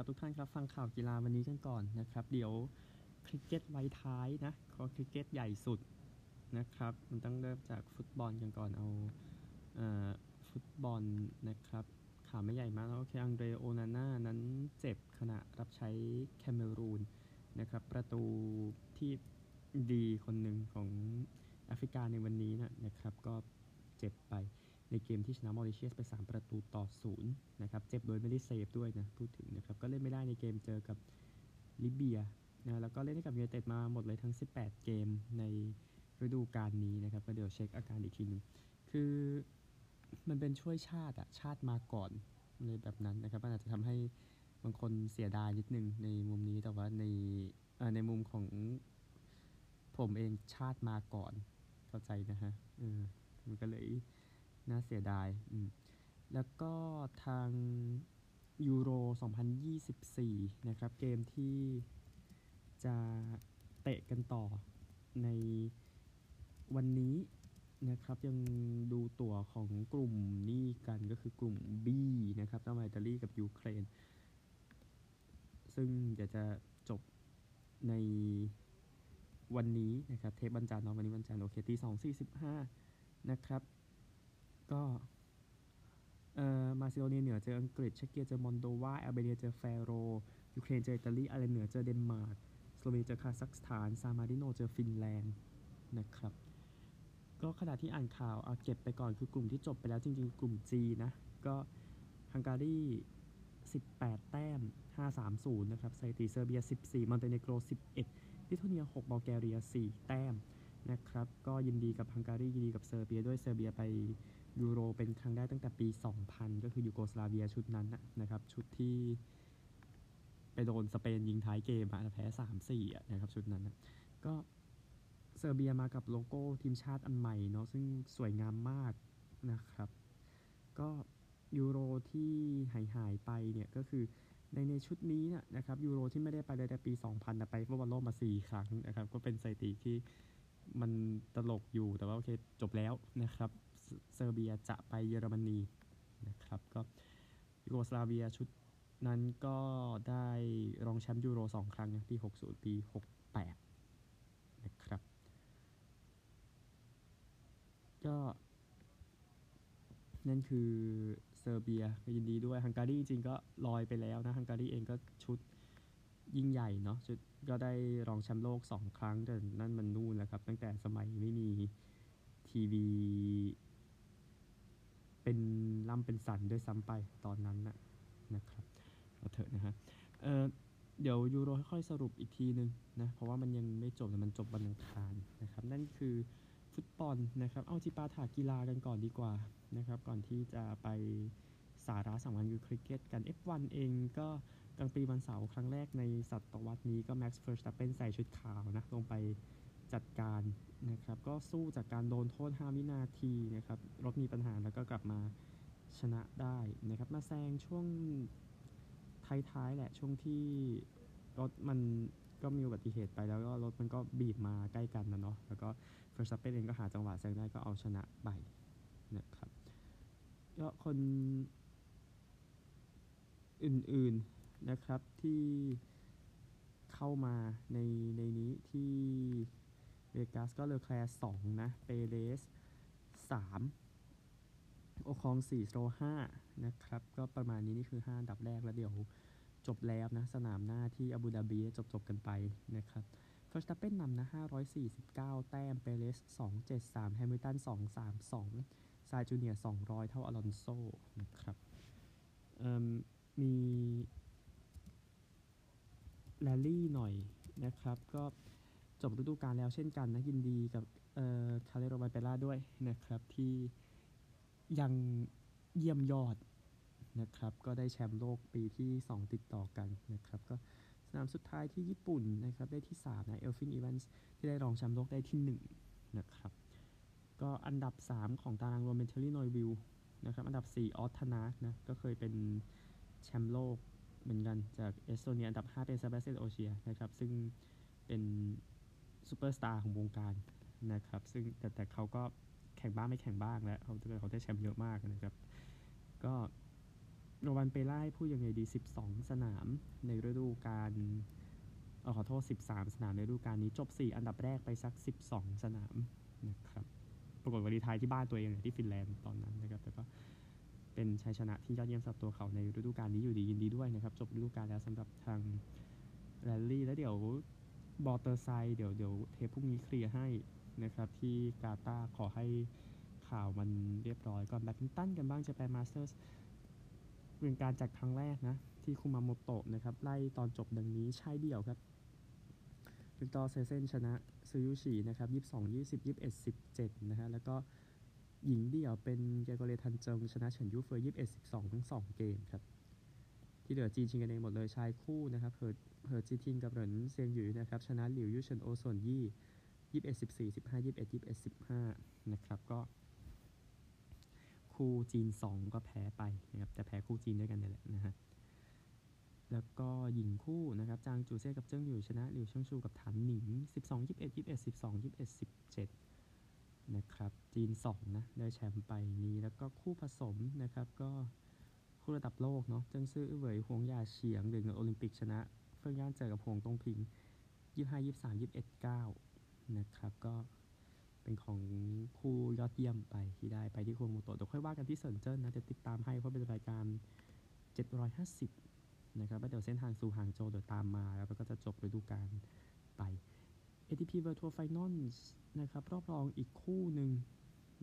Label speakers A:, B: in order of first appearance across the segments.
A: ครับทุกท่านครับฟังข่าวกีฬาวันนี้กันก่อนนะครับ เดี๋ยวคริกเก็ตไว้ท้ายนะขอคริกเก็ตใหญ่สุดนะครับมันต้องเริ่มจากฟุตบอลกันก่อนเอาเอ่อฟุตบอลนะครับข่าวไม่ใหญ่มากแล้วโอเคอังเดรโอนาน่านั้นเจ็บขณะรับใช้แคเมรูนนะครับประตูที่ดีคนหนึ่งของแอฟริกาในวันนี้นะนะครับก็เจ็บไป ในเกมที่ชนะมอริเชียสไป 3 ประตูต่อศูนย์นะครับ เจ็บโดยไม่ได้เซฟด้วยนะ พูดถึงนะครับ ก็เล่นไม่ได้ในเกมเจอกับลิเบียนะแล้วก็เล่นให้กับยูไนเต็ดมาหมดเลยทั้ง 18 เกมในฤดูกาลนี้นะครับก็เดี๋ยวเช็คอาการอีกทีหนึง คือมันเป็นช่วยชาติอะชาติมาก่อนเลยแบบนั้นนะครับมันอาจจะทำให้บางคนเสียดายนิดนึงในมุมนี้แต่ว่าในในมุมของผมเองชาติมาก่อนเข้าใจนะฮะมันก็เลย น่าเสียดาย แล้วก็ทางยูโร 2024 นะครับ เกมที่จะเตะกันต่อในวันนี้นะครับ ยังดูตั๋วของกลุ่มนี้กันก็คือกลุ่ม B นะครับระหว่างอิตาลีกับยูเครน ซึ่งเดี๋ยวจะจบในวันนี้นะครับ เทปวันจันทร์เนาะวันนี้วันจันทร์โอเคตีสองสี่สิบห้านะครับ ก็เอ่อมาซิโดเนียเหนือเจออังกฤษเช็กเกียเจอมอลโดวาแอลเบเนียเจอแฟโรยูเครนเจออิตาลีไอร์แลนด์เหนือเจอเดนมาร์กสโลเวเนียเจอคาซัคสถาน ซานมาริโนเจอฟินแลนด์นะครับก็ขณะที่อ่านข่าวเอาเก็บไปก่อนคือกลุ่มที่จบไปแล้วจริงๆ กลุ่ม G นะ ก็ฮังการี 18 แต้ม 530 นะครับสถิติเซอร์เบีย 14มอนเตเนโกร 11ลิทัวเนีย 6บัลแกเรีย 4 แต้มนะครับ ก็ยินดีกับฮังการียินดีกับเซอร์เบียด้วยเซอร์เบียไป ยูโรเป็นครั้งแรกตั้งแต่ปี 2000 ก็คือยูโกสลาเวียชุดนั้นนะครับ ชุดที่ไปโดนสเปนยิงท้ายเกมอะแพ้3-4อะนะครับชุดนั้นนะก็เซอร์เบียมากับโลโก้ทีมชาติอันใหม่เนาะซึ่งสวยงามมากนะครับ ก็ยูโรที่หายหายไปเนี่ยก็คือในในชุดนี้เนี่ยนะครับยูโรที่ไม่ได้ไปเลยแต่ปี 2000แต่ไปฟุตบอลโลกมา 4 ครั้งนะครับ ก็เป็นสถิติที่มันตลกอยู่แต่ว่าโอเคจบแล้วนะครับ เซอร์เบียจะไปเยอรมนีนะครับก็ยูโกสลาเวียชุดนั้นก็ได้รองแชมป์ยูโร 2 ครั้งนะปี 60 ปี 68 นะครับ ก็นั่นคือเซอร์เบียก็ยินดีด้วยฮังการีจริงก็ลอยไปแล้วนะฮังการีเองก็ชุดยิ่งใหญ่เนาะชุดก็ได้รองแชมป์โลกสองครั้งแต่นั่นมันนู่นแล้วครับ ตั้งแต่สมัยไม่มีทีวี เป็นล่ำเป็นสันด้วยซ้ำไปตอนนั้นนะนะครับเอาเถอะนะฮะเเดี๋ยวยูโรค่อยสรุปอีกทีนึงนะ เพราะว่ามันยังไม่จบแต่มันจบวันอังคารนะครับ นั่นคือฟุตบอลนะครับ เอาจิปาถะกีฬากันก่อนดีกว่านะครับ ก่อนที่จะไปสาระสำคัญคือคริกเก็ตกัน F1 เองก็กรังด์ปรีซ์วันเสาร์ครั้งแรกในศตวรรษนี้ก็แม็กซ์เฟอร์สตัปเปนใส่ชุดขาวนะ ลงไป จัดการนะครับ ก็สู้จากการโดนโทษ 5 วินาทีนะครับ รถมีปัญหาแล้วก็กลับมาชนะได้นะครับ มาแซงช่วงท้ายๆแหละช่วงที่รถมันก็มีอุบัติเหตุไปแล้วก็รถมันก็บีบมาใกล้กันนะเนาะแล้วก็เฟอร์สตัปเปนเองก็หาจังหวะแซงได้ก็เอาชนะไปนะครับก็คนอื่นๆนะครับที่เข้ามาในในนี้ที่ เวกัสก็เลอแคลร์สองนะ เปเรสสามโอคองสี่โซห้านะครับ ก็ประมาณนี้นี่คือ5อันดับแรกแล้วเดี๋ยวจบแล้วนะ สนามหน้าที่อาบูดาบีจบจบกันไปนะครับเฟอร์สตัปเปนนำนะ 549 แต้ม เปเรส 273 แฮมิลตัน 232 ไซนซ์จูเนียร์200 เท่าอลอนโซนะครับมมีแรลลี่หน่อยนะครับ ก็ จบฤดูกาลแล้วเช่นกันนะยินดีกับเอ่อคัลเลโรวันเปราด้วยนะครับที่ยังเยี่ยมยอดนะครับ ก็ได้แชมป์โลกปีที่ 2 ติดต่อกันนะครับก็สนามสุดท้ายที่ญี่ปุ่นนะครับได้ที่ 3 นะเอลฟินอีแวนส์ที่ได้รองแชมป์โลกได้ที่ 1 นะครับ ก็อันดับ 3 ของตารางรวมเป็นเธียร์รี่นูวิลล์นะครับ อันดับ 4 ออตทานัคนะ ก็เคยเป็นแชมป์โลกเหมือนกันจากเอสโตเนียอันดับ 5 เป็นเซบาสเตียนโอเชียร์นะครับ ซึ่งเป็น ซูเปอร์สตาร์ของวงการนะครับซึ่งแต่แต่เขาก็แข่งบ้างไม่แข่งบ้างแล้วเขาเขาได้แชมป์เยอะมากนะครับ ก็โรวันเปราพูดยังไงดี 12 สนามในฤดูกาลขอโทษ 13 สนามในฤดูกาลนี้จบ 4 อันดับแรกไปสัก 12 สนามนะครับปรากฏว่าดีทายที่บ้านตัวเองที่ฟินแลนด์ตอนนั้นนะครับแต่ก็เป็นชัยชนะที่ยอดเยี่ยมสำหรับตัวเขาในฤดูกาลนี้อยู่ดียินดีด้วยนะครับ จบฤดูกาลแล้วสำหรับทางแรลลี่แล้วเดี๋ยว มอเตอร์ไซค์เดี๋ยวเดี๋ยวเทปพรุ่งนี้เคลียร์ให้นะครับ ที่กาตาร์ขอให้ข่าวมันเรียบร้อยก่อนแบดมินตันกันบ้างเจแปนมาสเตอร์สเป็นการจัดครั้งแรกนะ ที่คุมาโมโตะนะครับ ไล่ตอนจบดังนี้ชายเดี่ยวครับวิกตอร์แอ็กเซลเซนชนะซือยู่ฉีนะครับ22 20 21 17 นะฮะ แล้วก็หญิงเดี่ยวเป็นเกรกอเรียมาริสกาตุนจุงชนะเฉินยูเฟย21 12 ทั้ง 2 เกมครับ ที่เหลือจีนชิงกันเองหมดเลยชายคู่นะครับเหิดเหิดจีทิงกับเหรินเซียงหยูนะครับชนะหลิวยูเฉินโอส่วนยี่21 14 15 21 21 15นะครับก็ คู่จีน2ก็แพ้ไปนะครับแต่แพ้คู่จีนด้วยกันนี่แหละนะฮะแล้วก็หญิงคู่นะครับจางจูเซ่กับเจิ้งหยูชนะหลิวเชิงชูกับถันหนิง12 21 21 12 21 17นะครับจีน 2 นะ ได้แชมป์ไปนี้แล้วก็คู่ผสมนะครับก็ คู่ระดับโลกเนาะเจิ้งซื่ออื้อเหวยหวงยาเฉียงเหรียญเงินโอลิมปิกชนะเฟิงย่านเจอกับหงตงพิง25 23 21 9นะครับก็เป็นของคู่ยอดเยี่ยมไปที่ได้ไปที่โคโมโตะเดี๋ยวค่อยว่ากันที่เซินเจิ้นนะเดี๋ยวติดตามให้เพราะเป็นรายการ 750 นะครับแล้วเดี๋ยวเส้นทางสู่หางโจเดี๋ยวตามมา แล้วก็จะจบฤดูกาลไป ATP Virtual Finals นะครับรอบรองอีกคู่หนึ่ง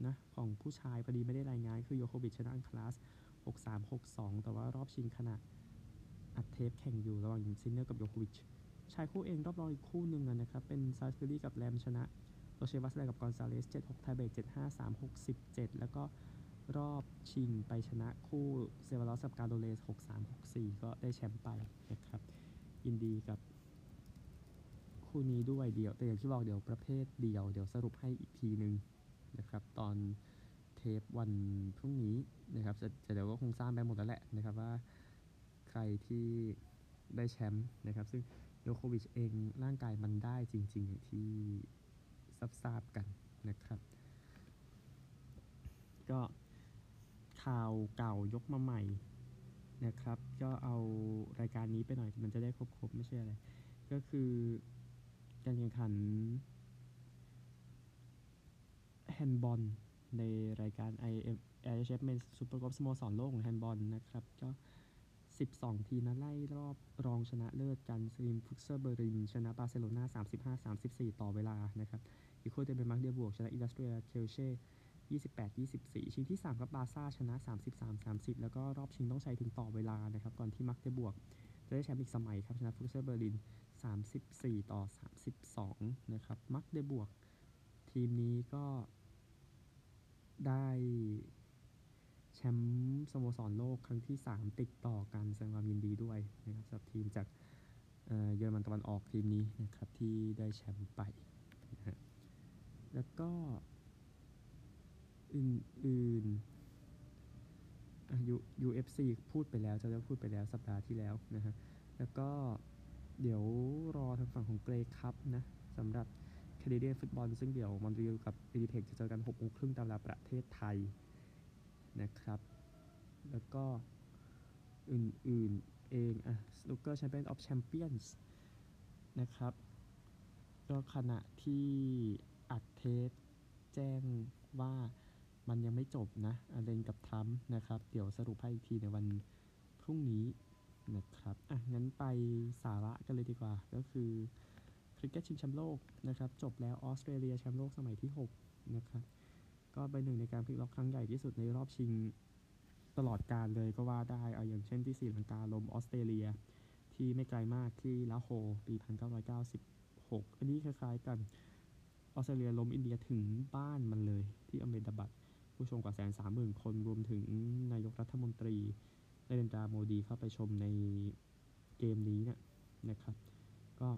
A: นะของผู้ชายพอดีไม่ได้รายงานคือโยโควิชชนะอัลคาราซ 63 62 แต่ว่ารอบชิงขณะอัดเทปแข่งอยู่ระหว่างซินเนอร์กับโยโควิช ชายคู่เองรอบรองอีกคู่หนึ่งนะครับ เป็นซอลส์บิวรีกับแรมชนะโรเชอร์วาสแลงับกอนซาเลส76ไทเบรก75 36 17 แล้วก็รอบชิงไปชนะคู่เซบาญอสกับกราโนลเยร์ส63 64 ก็ได้แชมป์ไปนะครับยินดีกับคู่นี้ด้วยเดียวแต่อย่างที่บอกเดี๋ยวประเภทเดียว เดี๋ยวสรุปให้อีกทีหนึ่งนะครับ ตอน ปวันพรุ่งนี้นะครับจะเดี๋ยวก็คงทราบไปหมดแล้วแหละนะครับว่าใครที่ได้แชมป์นะครับ ซึ่งโยโควิชเองร่างกายมันได้จริง ๆ อย่างที่ทราบกันนะครับ ก็ข่าวเก่ายกมาใหม่นะครับ ก็เอารายการนี้ไปหน่อยมันจะได้ครบๆ ไม่ใช่อะไร ก็คือการแข่งขันแฮนด์บอล ในรายการ IM IHF Men Super Cup สโมสรโลกของแฮนด์บอลนะครับ ก็ 12 ทีมนะไล่รอบรองชนะเลิศกันซีมฟุกเซอร์เบอร์ลิน ชนะบาร์เซโลนา35-34 ต่อเวลานะครับอีกคู่เอสเซมักเดบวก ชนะอินดัสเทรียเคียลเซ28 24 ชิงที่3กับ บาร์ซ่า ชนะ 33 30 แล้วก็รอบชิงต้องใช้ถึงต่อเวลานะครับ ก่อนที่มักเดบวก จะได้แชมป์อีกสมัยครับ ชนะฟุกเซอร์เบอร์ลิน 34 ต่อ 32 นะครับ มักเดบวก ทีมนี้ก็ ได้แชมป์สโมสรโลกครั้งที่ 3 ติดต่อกันแสดงความยินดีด้วยนะครับสำหรับทีมจากเยอรมันตะวันออกทีมนี้นะครับที่ได้แชมป์ไปนะฮะแล้วก็อื่นๆอะ U- UFC พูดไปแล้วจะได้พูดไปแล้วสัปดาห์ที่แล้วนะฮะแล้วก็เดี๋ยวรอทางฝั่งของเกรคัพนะสำหรับ แคนาเดียนฟุตบอลซึ่งเดี๋ยวมอนทรีออลกับวินิเพกจะเจอกัน6โมงครึ่งตามเวลาประเทศไทยนะครับ แล้วก็อื่นๆเองอะ Snooker Champion of Champions นะครับ ก็ขณะที่อัดเทปแจ้งว่ามันยังไม่จบนะอเลนกับทรัมป์นะครับ เดี๋ยวสรุปให้อีกทีในวันพรุ่งนี้นะครับ อะ งั้นไปสาระกันเลยดีกว่า ก็คือ คริกเก็ตชิงแชมป์โลกนะครับจบแล้วออสเตรเลียแชมป์โลกสมัยที่ 6 นะครับ ก็เป็นหนึ่งในการพลิกล็อกครั้งใหญ่ที่สุดในรอบชิงตลอดการเลยก็ว่าได้เอาอย่างเช่นที่ศรีลังกาลมออสเตรเลีย ที่ไม่ไกลมากที่ลาฮอร์ปี 1996 อันนี้คล้ายๆกันออสเตรเลียล้มอินเดียถึงบ้านมันเลยที่อาห์เมดาบัดผู้ชมกว่าแสนสามหมื่นคนรวมถึงนายกรัฐมนตรีนเรนดราโมดีเข้าไปชมในเกมนี้เนะนะครับ ก็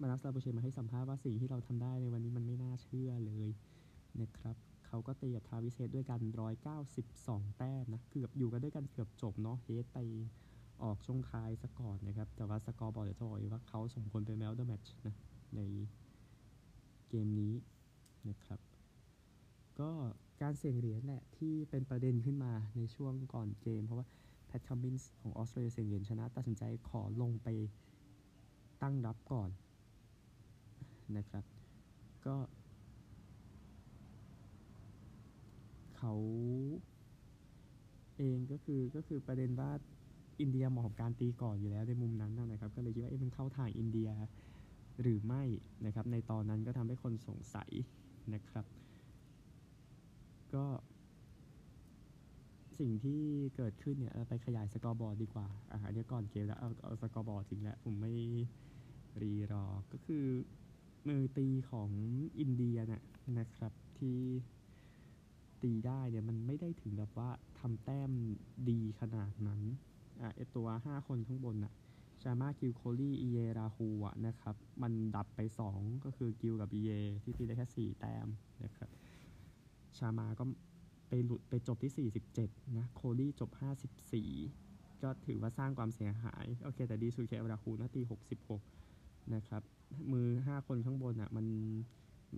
A: มาร์นัสลาบูเชนมาให้สัมภาษณ์ว่าสิ่งที่เราทำได้ในวันนี้มันไม่น่าเชื่อเลยนะครับเขาก็ตีกับทราวิสเฮดด้วยกัน 192 แต้มนะเกือบอยู่กันด้วยกันเกือบจบเนาะเฮดไปออกช่วงท้ายซะก่อนนะครับ แต่ว่าสกอร์บอร์ดเดี๋ยวจะบอกว่าเขาสมควรเป็น man of the match นะในเกมนี้นะครับ ก็การเสี่ยงเหรียญแหละที่เป็นประเด็นขึ้นมาในช่วงก่อนเกม เพราะว่าแพทคัมมินส์ของออสเตรเลียเสี่ยงเหรียญชนะ ตัดสินใจขอลงไปตั้งรับก่อน นะครับ ก็ เขาเองก็คือก็คือประเด็นว่าอินเดียเหมาะกับการตีก่อนอยู่แล้วในมุมนั้นนะครับ ก็เลยคิดว่าเอ๊ะมันเข้าทางอินเดียหรือไม่นะครับ ในตอนนั้นก็ทำให้คนสงสัยนะครับ ก็สิ่งที่เกิดขึ้นเนี่ยไปขยายสกอร์บอร์ดดีกว่าอ่าเดี๋ยวก่อนเกมแล้วเอาเอาสกอร์บอร์ดจริงแล้วผมไม่รีรอก็คือ มือตีของอินเดียน่ะนะครับที่ตีได้เนี่ยมันไม่ได้ถึงแบบว่าทำแต้มดีขนาดนั้นอ่าไอตัว 5 คนข้างบนน่ะชามากิลโคลี่อีเยราฮูอะนะครับ มันดับไป 2 ก็คือกิลกับอีเยที่ตีได้แค่ 4 แต้มนะครับ ชามาก็ไปหลุดไปจบที่ 47 นะ โคลี่จบ 54 ก็ถือว่าสร้างความเสียหาย โอเค แต่ดีสุดแค่ราฮูนาตี 66 นะครับ มือ5คนข้างบนอะมัน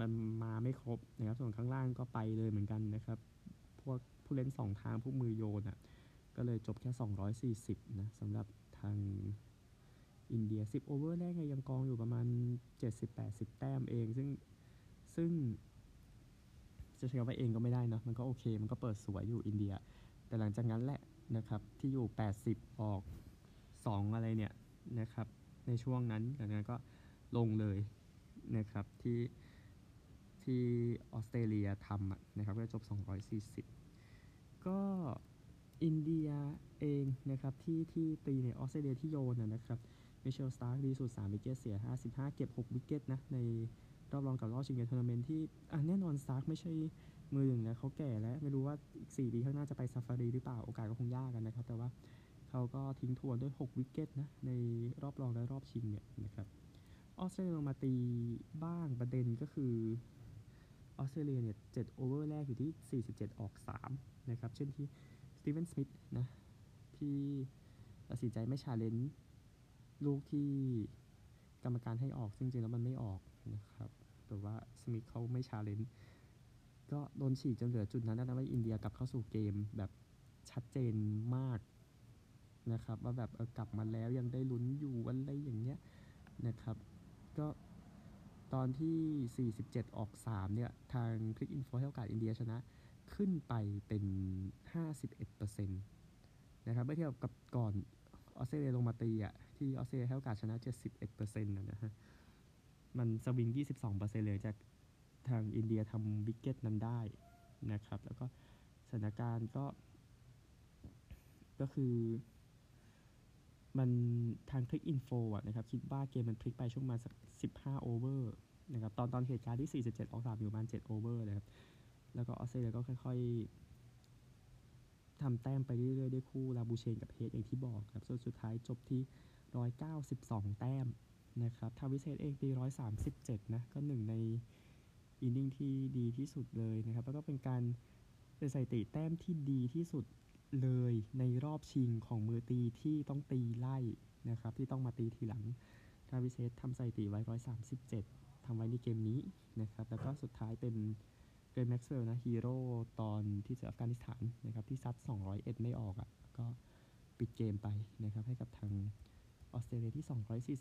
A: มันมาไม่ครบนะครับ ส่วนข้างล่างก็ไปเลยเหมือนกันนะครับ พวกผู้เล่น2ทางพวกมือโยนอะก็เลยจบแค่ 240 นะสำหรับทางอินเดีย 10 โอเวอร์แรกยังกองอยู่ประมาณ 70-80 แต้มเอง ซึ่งซึ่งจะใช้คำว่าเองก็ไม่ได้เนาะมันก็โอเค มันก็เปิดสวยอยู่อินเดีย แต่หลังจากนั้นแหละนะครับที่อยู่ 80 ออก 2 อะไรเนี่ยนะครับในช่วงนั้นหลังจากนั้นก็ ลงเลยนะครับที่ที่ออสเตรเลียทำนะครับก็จบ 240 ก็อินเดียเองนะครับที่ที่ตีในออสเตรเลียที่โยนนะครับมิตเชลล์สตาร์กดีสุด3 wicket เสีย 55 เก็บ 6 wicket นะในรอบรองกับรอบชิงเกมทัวร์นาเมนต์ที่อะแน่นอนสตาร์กไม่ใช่มือหนึ่งแล้วเขาแก่แล้ว ไม่รู้ว่าอีก 4 ปีข้างหน้าจะไปซาฟารีหรือเปล่า โอกาสก็คงยากกันนะครับ แต่ว่าเขาก็ทิ้งทวนด้วย 6 wicket นะในรอบรองและรอบชิงเนี่ยนะครับ ออสเตรเลียลงมาตีบ้างประเด็นก็คือออสเตรเลียเนี่ย7 over แรกอยู่ที่ 47 ออก 3 นะครับ เช่นที่สตีเวนสมิธนะ ที่ตัดสินใจไม่ challenge ลูกที่กรรมการให้ออกซึ่งจริงแล้วมันไม่ออกนะครับ แต่ว่าสมิธเขาไม่ challenge ก็โดนฉีกจนเหลือจุดนั้นนะว่าอินเดียกลับเข้าสู่เกมแบบชัดเจนมากนะครับ ว่าแบบกลับมาแล้วยังได้ลุ้นอยู่อะไรอย่างเงี้ยนะครับ ก็ตอนที่ 47 ออก 3 เนี่ย ทาง Cricinfo ให้โอกาสอินเดียชนะ ขึ้นไปเป็น 51%นะครับเมื่อเทียบกับก่อนออสเตรเลียลงมาตีอะ ที่ออสเตรเลียให้โอกาสชนะ 71%นะนะฮะ มันสวิง 22%เลยจากทางอินเดียทำ wicket นั้นได้นะครับ แล้วก็สถานการณ์ก็ ก็คือ มันทาง Cricinfo อะนะครับ คิดว่าเกมมันพลิกไปช่วงมาสัก15 overนะครับตอนตอนเหตุการณ์ที่ 47 ออก3อยู่ประมาณ7 over นะครับ แล้วก็ออสเตรเลียก็ค่อยๆทำแต้มไปเรื่อยๆ ด้วยคู่ลาบูเชนกับเฮดอย่างที่บอกครับ ส่วนสุดท้ายจบที่ 192 แต้มนะครับทราวิสเฮดเองตี 137 นะ ก็หนึ่งใน inning ที่ดีที่สุดเลยนะครับ แล้วก็เป็นการเป็นสถิติแต้มที่ดีที่สุด เลยในรอบชิงของมือตีที่ต้องตีไล่นะครับที่ต้องมาตีทีหลังทราวิสเฮดทำสถิติไว้ 137ทำไว้ในเกมนี้นะครับแล้วก็สุดท้ายเป็นเกล็นแม็กซ์เวลล์นะฮีโร่ตอนที่เจออัฟกานิสถานนะครับที่ซัด 201 ไม่ออกอะ่ะก็ปิดเกมไปนะครับให้กับทางออสเตรเลียที่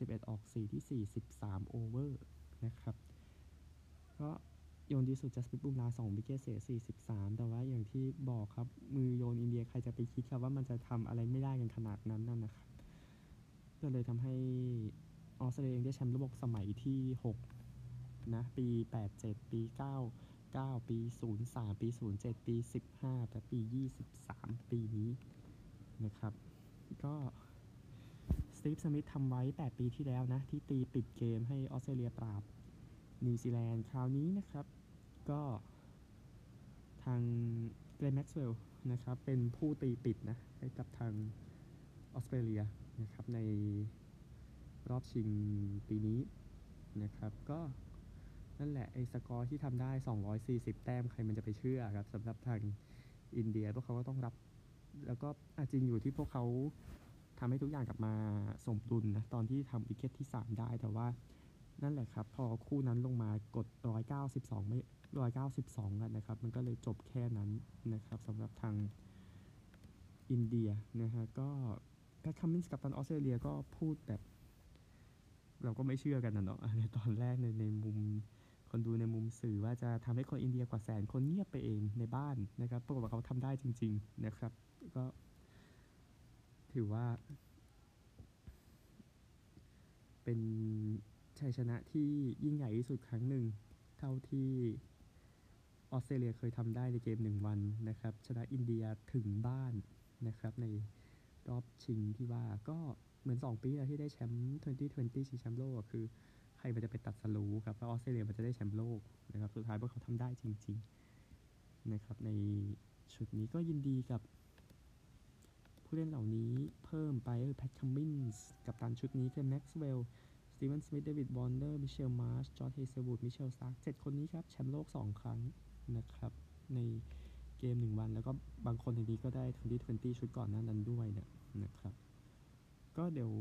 A: 241 ออก 4 ที่ 43 over นะครับก็ โยนดีสุดจัสปริตบุมราห์2 wicket เสีย43แต่ว่าอย่างที่บอกครับ มือโยนอินเดียใครจะไปคิดครับว่ามันจะทำอะไรไม่ได้กันขนาดนั้นนั่นนะครับ ก็เลยทำให้ออสเตรเลียได้แชมป์โลกสมัยที่6นะปี87ปี9 9ปี03ปี07ปี15และปี23ปีนี้นะครับ ก็สตีฟสมิธทำไว้ 8 ปีที่แล้วนะ ที่ตีปิดเกมให้ออสเตรเลียปราบนิวซีแลนด์คราวนี้นะครับ ก็ทางเกล็นแม็กซ์เวลล์นะครับ เป็นผู้ตีปิดนะให้กับทางออสเตรเลียนะครับ ในรอบชิงปีนี้นะครับ ก็นั่นแหละ ไอ้สกอร์ที่ทำได้ 240 แต้มใครมันจะไปเชื่อครับสำหรับทางอินเดียพวกเขาก็ต้องรับ แล้วก็อาจริงอยู่ที่พวกเขาทำให้ทุกอย่างกลับมาสมดุลนะ ตอนที่ทำ wicket ที่ 3 ได้แต่ว่านั่นแหละครับ พอคู่นั้นลงมากด 192 ไม่ 192 กันนะครับ มันก็เลยจบแค่นั้นนะครับสำหรับทางอินเดียนะฮะก็แพทคัมมินส์กับตันออสเตรเลียก็พูดแบบ เราก็ไม่เชื่อกันนะเนาะในตอนแรกในในมุมคนดูในมุมสื่อว่าจะทำให้คนอินเดียกว่าแสนคนเงียบไปเองในบ้านนะครับปรากฏว่าเขาทำได้จริง ๆนะครับ ก็ถือว่า เป็นชัยชนะที่ยิ่งใหญ่ที่สุดครั้งหนึ่งเท่าที่ ออสเตรเลียเคยทำได้ในเกมหนึ่งวันนะครับ ชนะอินเดียถึงบ้านนะครับ ในรอบชิงที่ว่าก็เหมือน 2 ปีแล้วที่ได้แชมป์ 2020 ชิงแชมป์โลกคือใครมันจะไปตัดสลูครับแล้วออสเตรเลียมันจะได้แชมป์โลกนะครับสุดท้ายพวกเขาทำได้จริง ๆ นะครับ ในชุดนี้ก็ยินดีกับผู้เล่นเหล่านี้เพิ่มไปคือแพทคัมมินส์กัปตันชุดนี้คือแม็กซ์เวลล์สตีเวนสมิธเดวิดวอร์เนอร์มิเชลมาร์ชจอชเฮเซิลวูดมิเชลสตาร์เจ็ดคนนี้ครับ แชมป์โลก 2 ครั้ง นะครับในเกม 1 วัน แล้วก็บางคนในนี้ก็ได้ 2020 ชุดก่อนหน้านั้นด้วยเนี่ยนะครับ ก็เดี๋ยว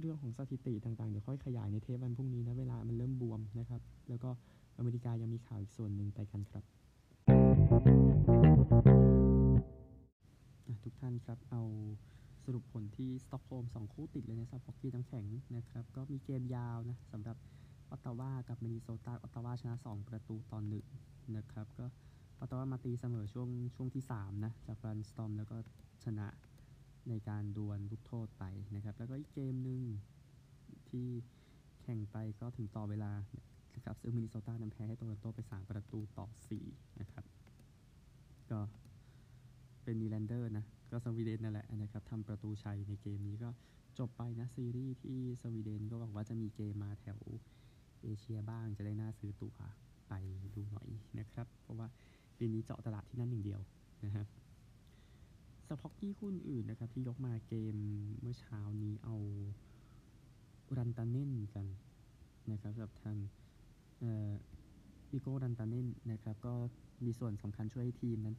A: เรื่องของสถิติต่างๆ เดี๋ยวค่อยขยายในเทปวันพรุ่งนี้นะเวลามันเริ่มบวมนะครับ แล้วก็อเมริกายังมีข่าวอีกส่วนหนึ่งไปกันครับทุกท่านครับเอาสรุปผลที่สต็อกโฮล์มสองคู่ติดเลยในซับฮอกกี้น้ำแข็งนะครับ ก็มีเกมยาวนะสำหรับออตตาวากับมินนิโซตาออตตาวาชนะ 2 ประตูต่อหนึ่ง นะครับ ก็ออตตาวมาตีเสมอช่วงช่วงที่ 3 นะ จากรันสตอมแล้วก็ชนะในการดวลลูกโทษไปนะครับ แล้วก็อีกเกมหนึ่งที่แข่งไปก็ถึงต่อเวลานะครับซึ่งมินนิโซตานำแพ้ให้โตรอนโตไป 3 ประตูต่อ 4 นะครับ ก็เป็นนีแลนเดอร์นะ ก็สวีเดนนั่นแหละนะครับทำประตูชัยในเกมนี้ก็จบไปนะ ซีรีส์ที่สวีเดนก็หวังว่าจะมีเกมมาแถวเอเชียบ้างจะได้น่าซื้อตั๋ว ไปดูหน่อยนะครับ เพราะว่าปีนี้เจาะตลาดที่นั่นอย่างเดียวนะครับส่วนฮอกกี้คู่อื่นนะครับ ที่ยกมาเกมเมื่อเช้านี้เอารันตาเน่นกันนะครับสำหรับทางอ่อมิกโก้รันตาเน่นนะครับ ก็มีส่วนสำคัญช่วยให้ทีมนั้น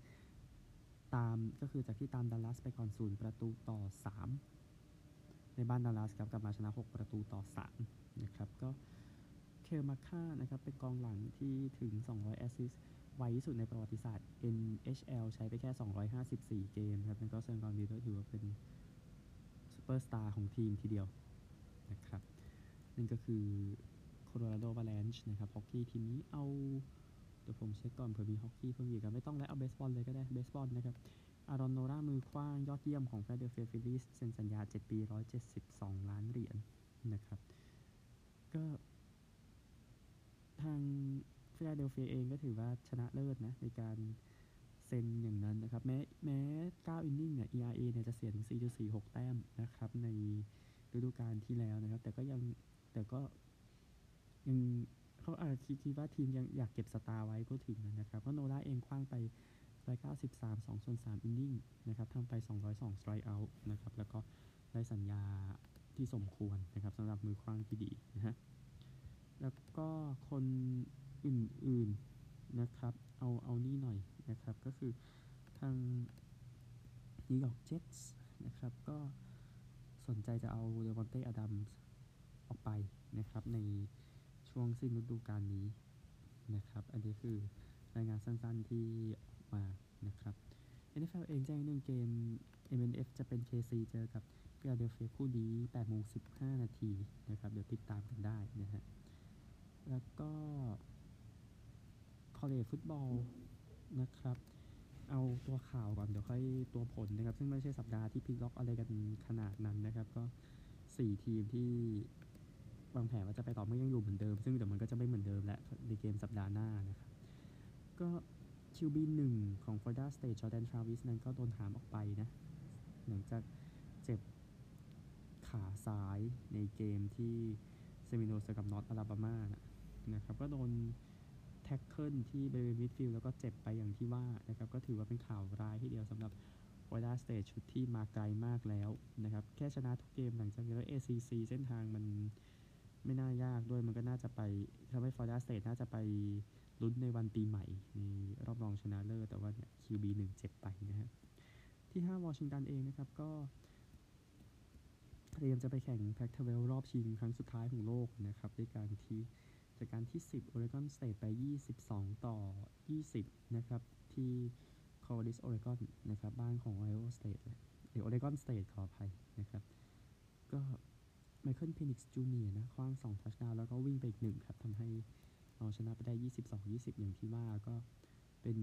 A: ตามก็คือจากที่ตามดัลลัสไปก่อนศูนย์ประตูต่อ 3 ในบ้านดัลลัสครับกลับมาชนะ 6 ประตูต่อ 3 นะครับก็ เคลมาคาร์นะครับเป็นกองหลังที่ถึง 200 แอสซิสไวที่สุดในประวัติศาสตร์ NHL ใช้ไปแค่ 254 เกมครับนั่นก็เซนกอนดีก็ถือว่าเป็นซูเปอร์สตาร์ของทีมทีเดียวนะครับนั่นก็คือโคโลราโด a า a นช์นะครับฮอกกี้ทีมนี้เอา เดี๋ยวผมเช็คก่อนเผื่อมีฮอกกี้เพิ่มอีกครับไม่ต้องแล้วเอาเบสบอลเลยก็ได้เบสบอลนะครับอารอนโนล่ามือคว้างยอดเยี่ยมของ Philadelphia Phillies เซ็นสัญญา 7 ปี 172 ล้านเหรียญนะครับก็ ทาง Philadelphia เองก็ถือว่าชนะเลิศนะในการเซ็นอย่างนั้นนะครับ แม้แม้9 inning เนี่ย ERA เนี่ยจะเสียถึง 4.46 แต้มนะครับ ในฤดูกาลที่แล้วนะครับ แต่ก็ยังแต่ก็ยังเขาอาจคิดคิดว่าทีมยังอยากเก็บสตาร์ไว้ก็ถึงนะครับ เพราะโนล่าเองคว้างไป193 2ส่วน3 inning นะครับทำไป 202 strikeout นะครับ แล้วก็ได้สัญญาที่สมควรนะครับสำหรับมือคว้างที่ดีนะฮะ แล้วก็คนอื่นๆนะครับ เอาเอานี่หน่อยนะครับ ก็คือทางนิวยอร์กเจ็ตส์นะครับ ก็สนใจจะเอาเดวอนเต้อดัมส์ออกไปนะครับ ในช่วงสิ้นฤดูกาลนี้นะครับ อันนี้คือรายงานสั้นๆที่ออกมานะครับ NFL เองแจ้งเรื่องเกม MNF จะเป็น KC เจอกับฟิลาเดลเฟียคู่นี้8โมง15 นาทีนะครับ เดี๋ยวติดตามกันได้นะฮะ แล้วก็คอเลฟุตบอลนะครับ เอาตัวข่าวก่อน เดี๋ยวค่อยตัวผลนะครับ ซึ่งไม่ใช่สัปดาห์ที่พิกล็อกอะไรกันขนาดนั้นนะครับ ก็ 4 ทีมที่วางแผนว่าจะไปต่อเมื่อยังอยู่เหมือนเดิม ซึ่งเดี๋ยวมันก็จะไม่เหมือนเดิมแล้วในเกมสัปดาห์หน้านะครับ ก็ QB หนึ่งของ Florida State Jordan Travis นั้นก็โดนหามออกไปนะ หลังจากเจ็บขาซ้ายในเกมที่ Seminole เจอกับ North Alabama นะนะครับ ก็โดน tackle ที่บริเวณมิดฟิลด์แล้วก็เจ็บไปอย่างที่ว่านะครับ ก็ถือว่าเป็นข่าวร้ายทีเดียวสำหรับ Florida State ชุดที่มาไกลมากแล้วนะครับ แค่ชนะทุกเกมหลังจากนี้แล้ว ACC เส้นทางมันไม่น่ายากด้วยมันก็น่าจะไปทำให้ Florida State น่าจะไปลุ้นในวันปีใหม่ ในรอบรองชนะเลิศแต่ว่าเนี่ย QB หนึ่งเจ็บไปนะฮะที่ 5 วอชิงตันเองนะครับ ก็ เตรียมจะไปแข่ง Pac-12รอบชิงครั้งสุดท้ายของลีกนะครับ ด้วยการที่จากการที่ 10 Oregon State ไป 22 ต่อ 20 นะครับ ที่ Corvallis Oregon นะครับ บ้านของ Ohio State หรือ Oregon State ขออภัยนะครับ ก็ Michael Penix Jr.ะคว้าง2 touchdown แล้วก็วิ่งไปอีกหนึ่งครับทำให้เอาชนะไปได้ 22-20 อย่างที่ว่าก็เป็น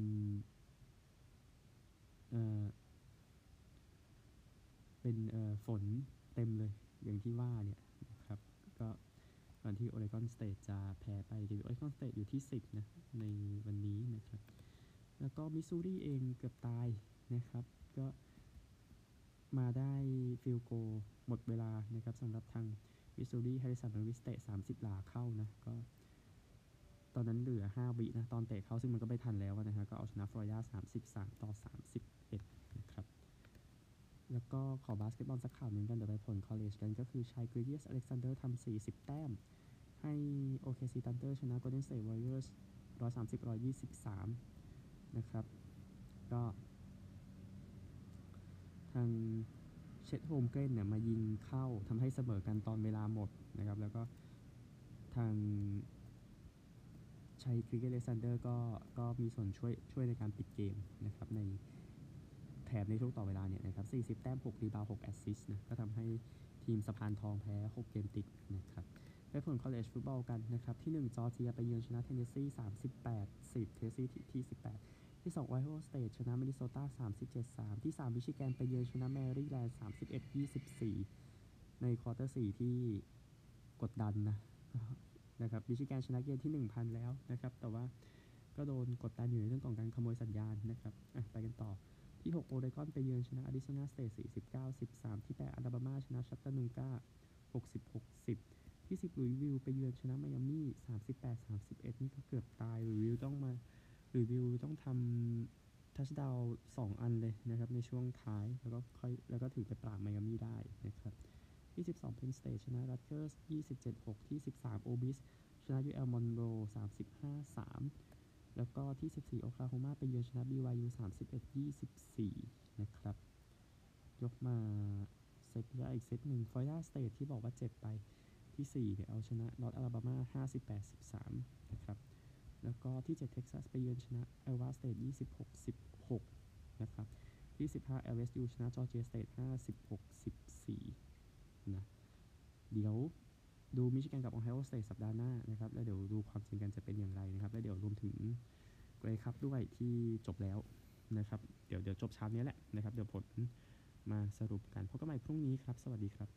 A: เอ่อเป็นเอ่อฝน เต็มเลยอย่างที่ว่าเนี่ยนะครับก็ก่อนที่ Oregon State จะแพ้ไป Oregon State อยู่ที่ 10 นะ ในวันนี้นะครับ แล้วก็มิสซูรีเองเกือบตายนะครับ ก็มาได้ field goal หมดเวลานะครับสำหรับทางมิสซูรี Harrison Mevis เตะ30 หลาเข้านะ ก็ตอนนั้นเหลือ 5 วินะ ตอนเตะเข้าซึ่งมันก็ไม่ทันแล้วนะฮะ ก็เอาชนะฟลอริดา33 ต่อ31นะครับ แล้วก็ขอบาสเกตบอลสักข่าวหนึ่งกัน เดี๋ยวไปผล college กันก็คือ Shai Gilgeous-Alexander ทำ40 แต้ม ให้ OKC Thunder ชนะ Golden State Warriors 130-123 นะครับ ก็ทาง Chet Holmgren เนี่ยมายิงเข้าทำให้เสมอกันตอนเวลาหมดนะครับ แล้วก็ทาง Shai Gilgeous-Alexander ก็ก็มีส่วนช่วยช่วยในการปิดเกมนะครับใน แถบในช่วงต่อเวลาเนี่ยนะครับ 40 แต้ม 6 rebound 6 assist นะ ก็ทำให้ทีมสะพานทองแพ้ 6 เกมติดนะครับไปผล college football กันนะครับ ที่ 1 จอร์เจียไปเยือนชนะเทนเนสซี38 10 เทนเนสซีที่ 18 ที่ 2 Ohio State ชนะมินนิโซตา37 3 ที่ 3 มิชิแกนไปเยือนชนะแมรี่แลนด์31 24 ใน quarter 4ที่กดดันนะนะครับมิชิแกนชนะเกมที่ 1,000 แล้วนะครับ แต่ว่าก็โดนกดดันอยู่ในเรื่องของการขโมยสัญญาณนะครับไปกันต่อ ที่ 6 โอเรกอนไปเยือนชนะ Arizona State 49 13 ที่ 8อัลาบามาชนะชัตตานูกา66 10ที่ 10 ลุยวิลไปเยือนชนะไมอามี่38 31 นี่ก็เกือบตาย Louisville ต้องมา Louisville ต้องทำ touchdown สองอันเลยนะครับในช่วงท้ายแล้วก็ค่อยแล้วก็ถึงไปปราบไมอามี่ได้นะครับที่ 12 Penn State ชนะ Rutgers 27 6 ที่ 13 Ole Miss ชนะ UL Monroe 35 3 แล้วก็ที่ 14 โอคลาโฮมาไปเยือนชนะ BYU 31 24 นะครับ ยกมาเซตแรกอีกเซตหนึ่ง Florida State ที่บอกว่าเจ็บไปที่ 4 เนี่ย เอาชนะ North Alabama 58 13 นะครับ แล้วก็ที่ 7 เท็กซัสไปเยือนชนะ Iowa State 26 16 นะครับ ที่ 15 LSU ชนะ Georgia State 56 14 นะ เดี๋ยว ดูมิชิแกนกับ o อ h ไ o สเตทสัปดาห์หน้านะครับแล้วเดี๋ยวดูความจริงกันจะเป็นอย่างไรนะครับแล้วเดี๋ยวรวมถึง Grey Cup ด้วยที่จบแล้วนะครับเดี๋ยวเดี๋ยวจบเช้านี้แหละนะครับเดี๋ยวผลมาสรุปกันพบกันใหม่พรุ่งนี้ครับ สวัสดีครับ